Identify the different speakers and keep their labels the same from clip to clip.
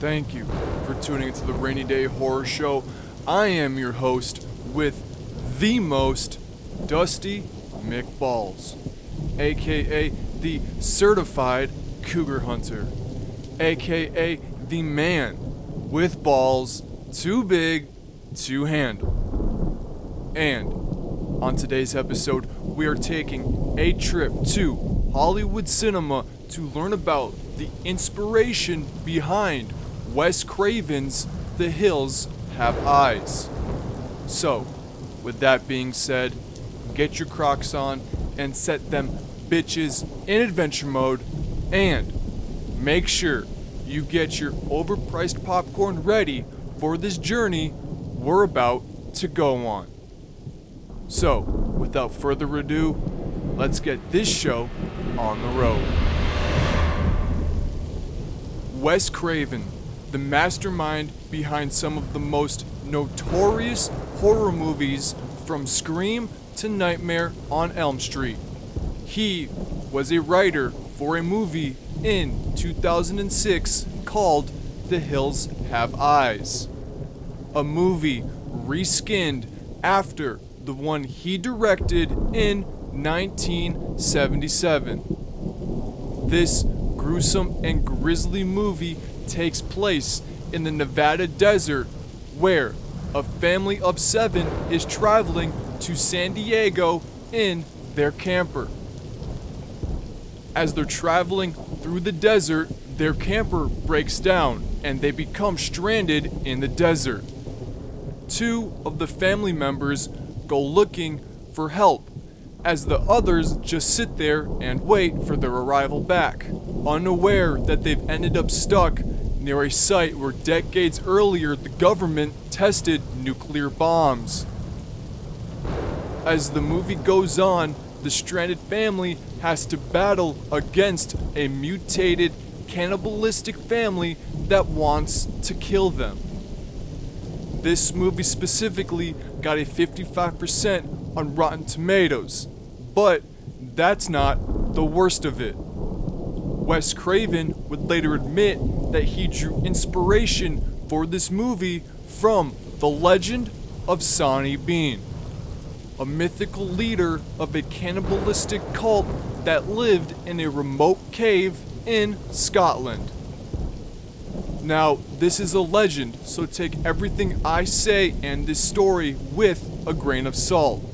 Speaker 1: Thank you for tuning into the Rainy Day Horror Show. I am your host with the most Dusty McBalls, aka the certified cougar hunter, aka the man with balls too big to handle. And on today's episode, we are taking a trip to Hollywood cinema to learn about the inspiration behind Wes Craven's The Hills Have Eyes. So, with that being said, get your crocs on and set them bitches in adventure mode and make sure you get your overpriced popcorn ready for this journey we're about to go on. So, without further ado, let's get this show on the road. Wes Craven the mastermind behind some of the most notorious horror movies from Scream to Nightmare on Elm Street. He was a writer for a movie in 2006 called The Hills Have Eyes, a movie reskinned after the one he directed in 1977. This gruesome and grisly movie takes place in the Nevada desert where a family of seven is traveling to San Diego in their camper. As they're traveling through the desert, their camper breaks down and they become stranded in the desert. Two of the family members go looking for help, as the others just sit there and wait for their arrival back, unaware that they've ended up stuck near a site where decades earlier the government tested nuclear bombs. As the movie goes on, the stranded family has to battle against a mutated, cannibalistic family that wants to kill them. This movie specifically got a 55% on Rotten Tomatoes, but that's not the worst of it. Wes Craven would later admit that he drew inspiration for this movie from the legend of Sawney Bean, a mythical leader of a cannibalistic cult that lived in a remote cave in Scotland. Now, this is a legend, so take everything I say and this story with a grain of salt.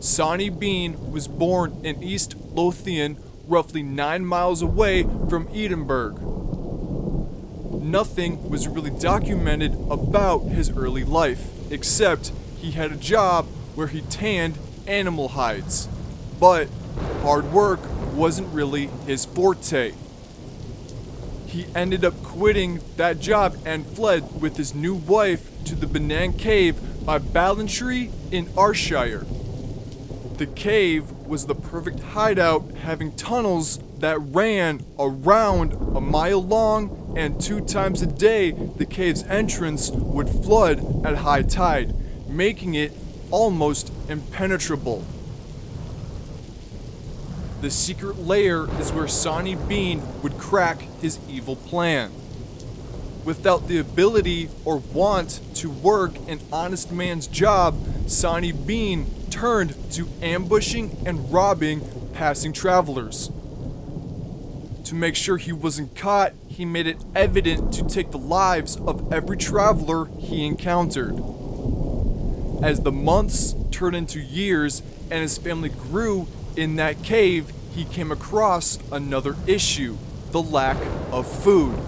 Speaker 1: Sawney Bean was born in East Lothian roughly nine miles away from Edinburgh. Nothing was really documented about his early life, except he had a job where he tanned animal hides. But hard work wasn't really his forte. He ended up quitting that job and fled with his new wife to the Bennane Cave by Ballantrae in Ayrshire. The cave was the perfect hideout, having tunnels that ran around a mile long, and two times a day the cave's entrance would flood at high tide, making it almost impenetrable. The secret lair is where Sawney Bean would crack his evil plan. Without the ability or want to work an honest man's job, Sawney Bean turned to ambushing and robbing passing travelers. To make sure he wasn't caught, he made it evident to take the lives of every traveler he encountered. As the months turned into years and his family grew in that cave, he came across another issue the lack of food.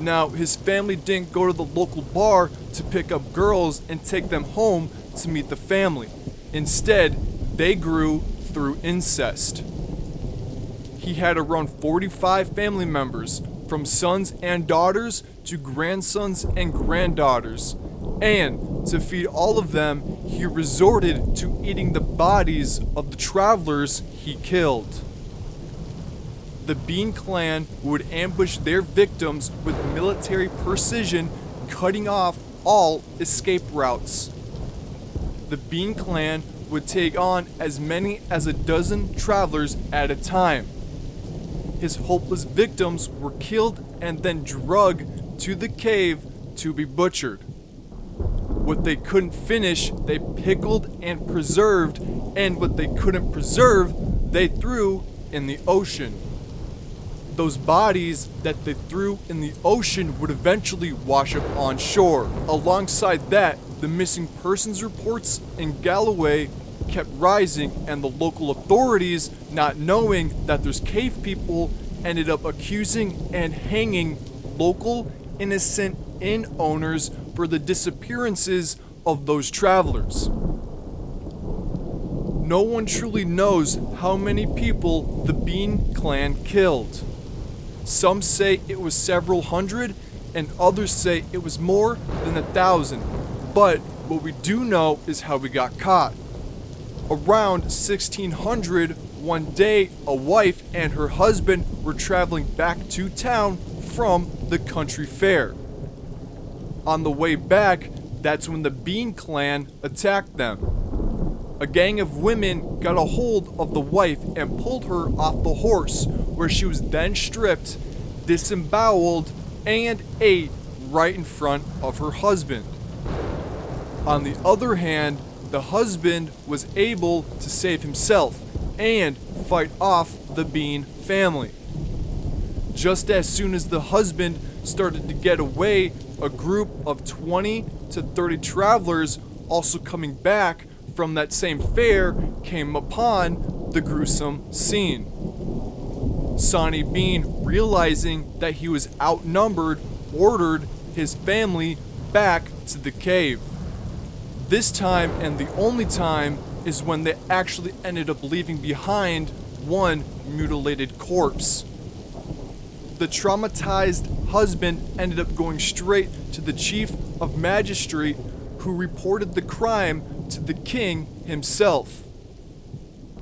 Speaker 1: Now, his family didn't go to the local bar to pick up girls and take them home to meet the family. Instead, they grew through incest. He had around 45 family members, from sons and daughters to grandsons and granddaughters. And to feed all of them, he resorted to eating the bodies of the travelers he killed. The Bean clan would ambush their victims with military precision, cutting off all escape routes the Bean clan would take on as many as a dozen travelers at a time. His hopeless victims were killed and then drugged to the cave to be butchered. What they couldn't finish, they pickled and preserved, and what they couldn't preserve, they threw in the ocean. Those bodies that they threw in the ocean would eventually wash up on shore. Alongside that, the missing persons reports in Galloway kept rising, and the local authorities, not knowing that there's cave people, ended up accusing and hanging local innocent inn owners for the disappearances of those travelers. No one truly knows how many people the Bean clan killed. Some say it was several hundred, and others say it was more than a thousand. But what we do know is how we got caught. Around 1600, one day, a wife and her husband were traveling back to town from the country fair. On the way back, that's when the Bean clan attacked them. A gang of women got a hold of the wife and pulled her off the horse, where she was then stripped, disemboweled, and ate right in front of her husband. On the other hand, the husband was able to save himself and fight off the Bean family. Just as soon as the husband started to get away, a group of 20 to 30 travelers, also coming back from that same fair, came upon the gruesome scene. Sawney Bean, realizing that he was outnumbered, ordered his family back to the cave. This time, and the only time, is when they actually ended up leaving behind one mutilated corpse the traumatized husband ended up going straight to the chief of magistrate who reported the crime to the king himself.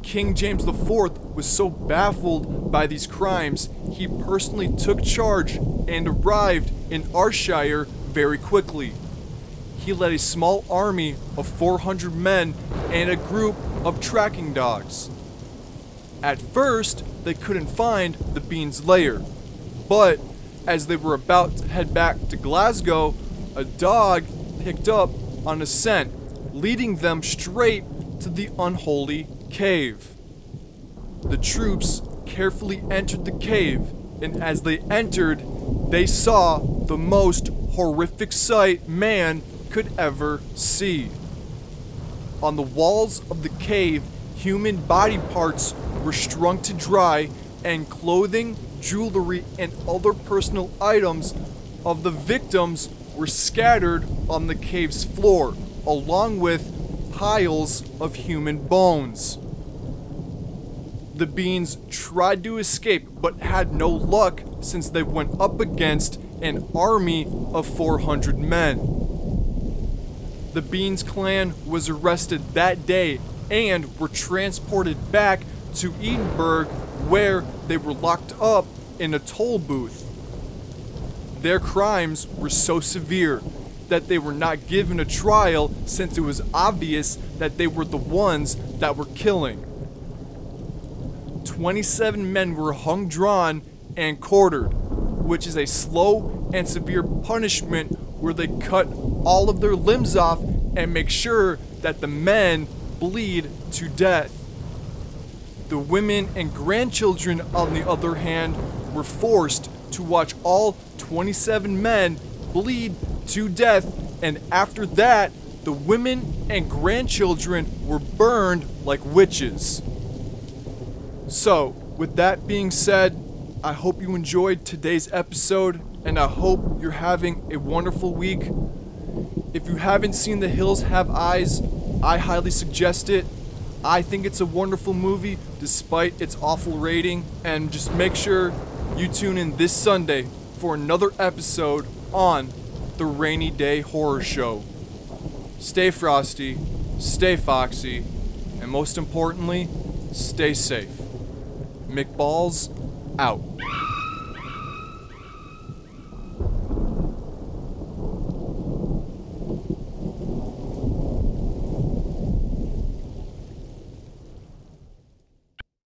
Speaker 1: King James IV was so baffled by these crimes, he personally took charge and arrived in Ayrshire very quickly. He led a small army of 400 men and a group of tracking dogs. At first, they couldn't find the Bean's lair, but as they were about to head back to Glasgow, a dog picked up on a scent, leading them straight to the unholy cave. The troops carefully entered the cave, and as they entered, they saw the most horrific sight man could ever see. On the walls of the cave, human body parts were strung to dry, and clothing jewelry, and other personal items of the victims were scattered on the cave's floor, along with piles of human bones. The beans tried to escape but had no luck since they went up against an army of 400 men. The Beans clan was arrested that day and were transported back to Edinburgh where they were locked up in a toll booth. Their crimes were so severe that they were not given a trial since it was obvious that they were the ones that were killing. 27 men were hung, drawn, and quartered, which is a slow and severe punishment where they cut all of their limbs off and make sure that the men bleed to death. The women and grandchildren, on the other hand, were forced to watch all 27 men bleed to death, and after that, the women and grandchildren were burned like witches. So, with that being said, I hope you enjoyed today's episode, and I hope you're having a wonderful week. If you haven't seen The Hills Have Eyes, I highly suggest it. I think it's a wonderful movie despite its awful rating, and just make sure you tune in this Sunday for another episode on the Rainy Day Horror Show. Stay frosty, stay foxy, and most importantly, stay safe. McBalls out.